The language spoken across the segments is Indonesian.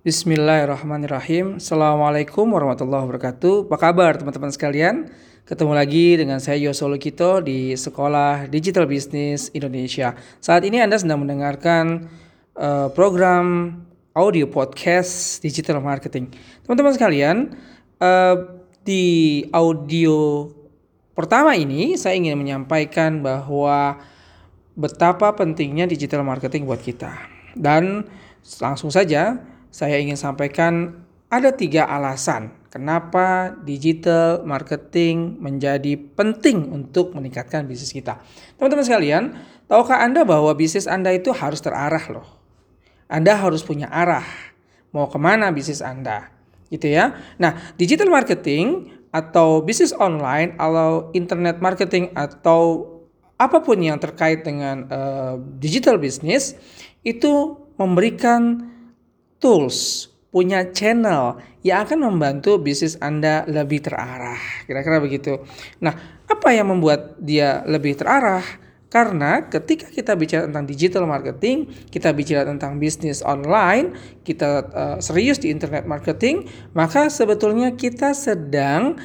Bismillahirrahmanirrahim. Assalamualaikum warahmatullahi wabarakatuh. Apa kabar teman-teman sekalian? Ketemu lagi dengan saya Yosolo Kito di Sekolah Digital Business Indonesia. Saat ini Anda sedang mendengarkan uh, program audio podcast digital marketing. Teman-teman sekalian, uh, di audio pertama ini saya ingin menyampaikan bahwa betapa pentingnya digital marketing buat kita. Dan langsung saja saya ingin sampaikan ada tiga alasan kenapa digital marketing menjadi penting untuk meningkatkan bisnis kita. Teman-teman sekalian, tahukah Anda bahwa bisnis Anda itu harus terarah loh. Anda harus punya arah. Mau ke mana bisnis Anda? Gitu ya. Nah, digital marketing atau bisnis online atau internet marketing atau apa pun yang terkait dengan uh, digital business itu memberikan tools, punya channel yang akan membantu bisnis Anda lebih terarah. Kira-kira begitu. Nah, apa yang membuat dia lebih terarah? Karena ketika kita bicara tentang digital marketing, kita bicara tentang bisnis online, kita uh, serius di internet marketing, maka sebetulnya kita sedang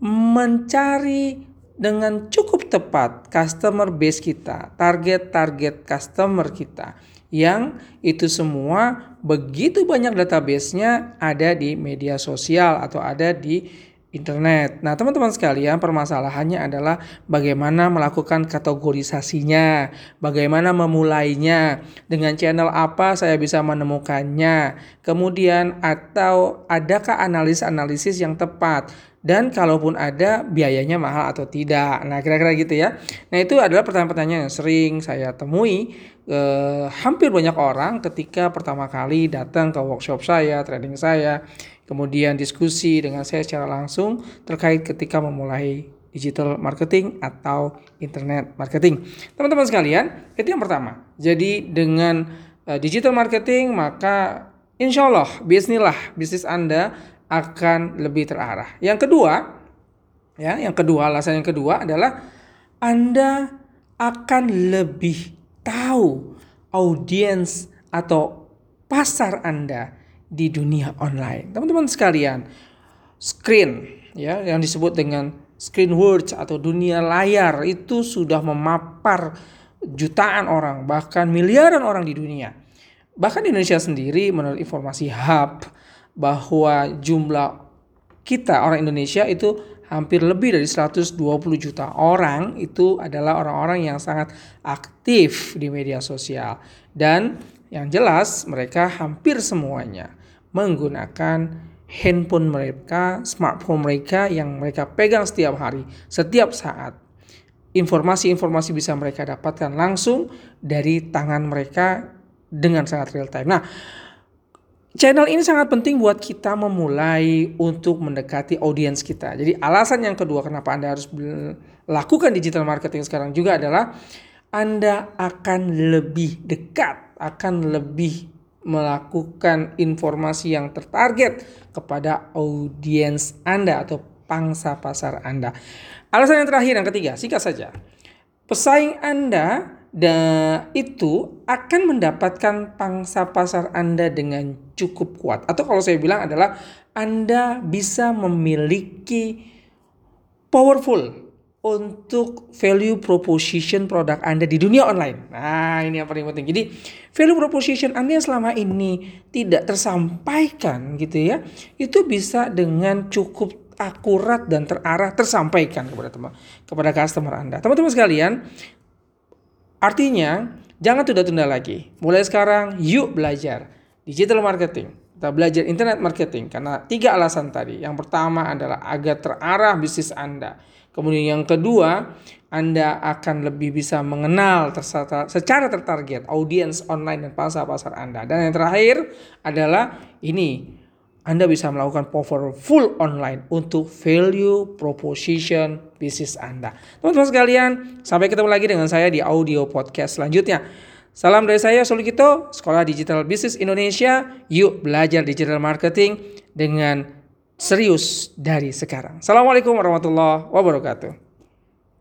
mencari dengan cukup tepat customer base kita, target-target customer kita yang itu semua begitu banyak database-nya ada di media sosial atau ada di internet. Nah, teman-teman sekalian, permasalahannya adalah bagaimana melakukan kategorisasinya, bagaimana memulainya, dengan channel apa saya bisa menemukannya, kemudian atau adakah analisis-analisis yang tepat dan kalaupun ada biayanya mahal atau tidak. Nah, kira-kira gitu ya. Nah, itu adalah pertanyaan-pertanyaan yang sering saya temui eh, hampir banyak orang ketika pertama kali datang ke workshop saya, training saya, kemudian diskusi dengan saya secara langsung terkait ketika memulai digital marketing atau internet marketing. Teman-teman sekalian, itu yang pertama. Jadi dengan eh, digital marketing maka insya Allah bisnislah bisnis Anda akan lebih terarah. Yang kedua, ya, yang kedua alasan yang kedua adalah Anda akan lebih tahu audiens atau pasar Anda di dunia online. Teman-teman sekalian, screen ya yang disebut dengan screen words atau dunia layar itu sudah memapar jutaan orang bahkan miliaran orang di dunia. Bahkan di Indonesia sendiri menurut informasi Hub bahwa jumlah kita orang Indonesia itu hampir lebih dari 120 juta orang itu adalah orang-orang yang sangat aktif di media sosial dan yang jelas mereka hampir semuanya menggunakan handphone mereka, smartphone mereka yang mereka pegang setiap hari, setiap saat. Informasi-informasi bisa mereka dapatkan langsung dari tangan mereka dengan sangat real time. Nah, Channel ini sangat penting buat kita memulai untuk mendekati audiens kita. Jadi alasan yang kedua kenapa Anda harus melakukan digital marketing sekarang juga adalah Anda akan lebih dekat, akan lebih melakukan informasi yang tertarget kepada audiens Anda atau pangsa pasar Anda. Alasan yang terakhir yang ketiga, singkat saja. Pesaing Anda itu akan mendapatkan pangsa pasar Anda dengan cukup kuat. Atau kalau saya bilang adalah Anda bisa memiliki powerful untuk value proposition produk Anda di dunia online. Nah, ini yang paling penting. Jadi, value proposition Anda yang selama ini tidak tersampaikan gitu ya, itu bisa dengan cukup akurat dan terarah tersampaikan kepada teman kepada customer Anda. Teman-teman sekalian, Artinya, jangan tunda-tunda lagi. Mulai sekarang, yuk belajar digital marketing. Kita belajar internet marketing karena tiga alasan tadi. Yang pertama adalah agar terarah bisnis Anda. Kemudian yang kedua, Anda akan lebih bisa mengenal secara tertarget audiens online dan pasar-pasar Anda. Dan yang terakhir adalah ini anda bisa melakukan powerful online untuk value proposition bisnis Anda. Teman-teman sekalian, sampai ketemu lagi dengan saya di audio podcast selanjutnya. Salam dari saya Solikito, Sekolah Digital Bisnis Indonesia. Yuk belajar digital marketing dengan serius dari sekarang. Assalamualaikum warahmatullahi wabarakatuh.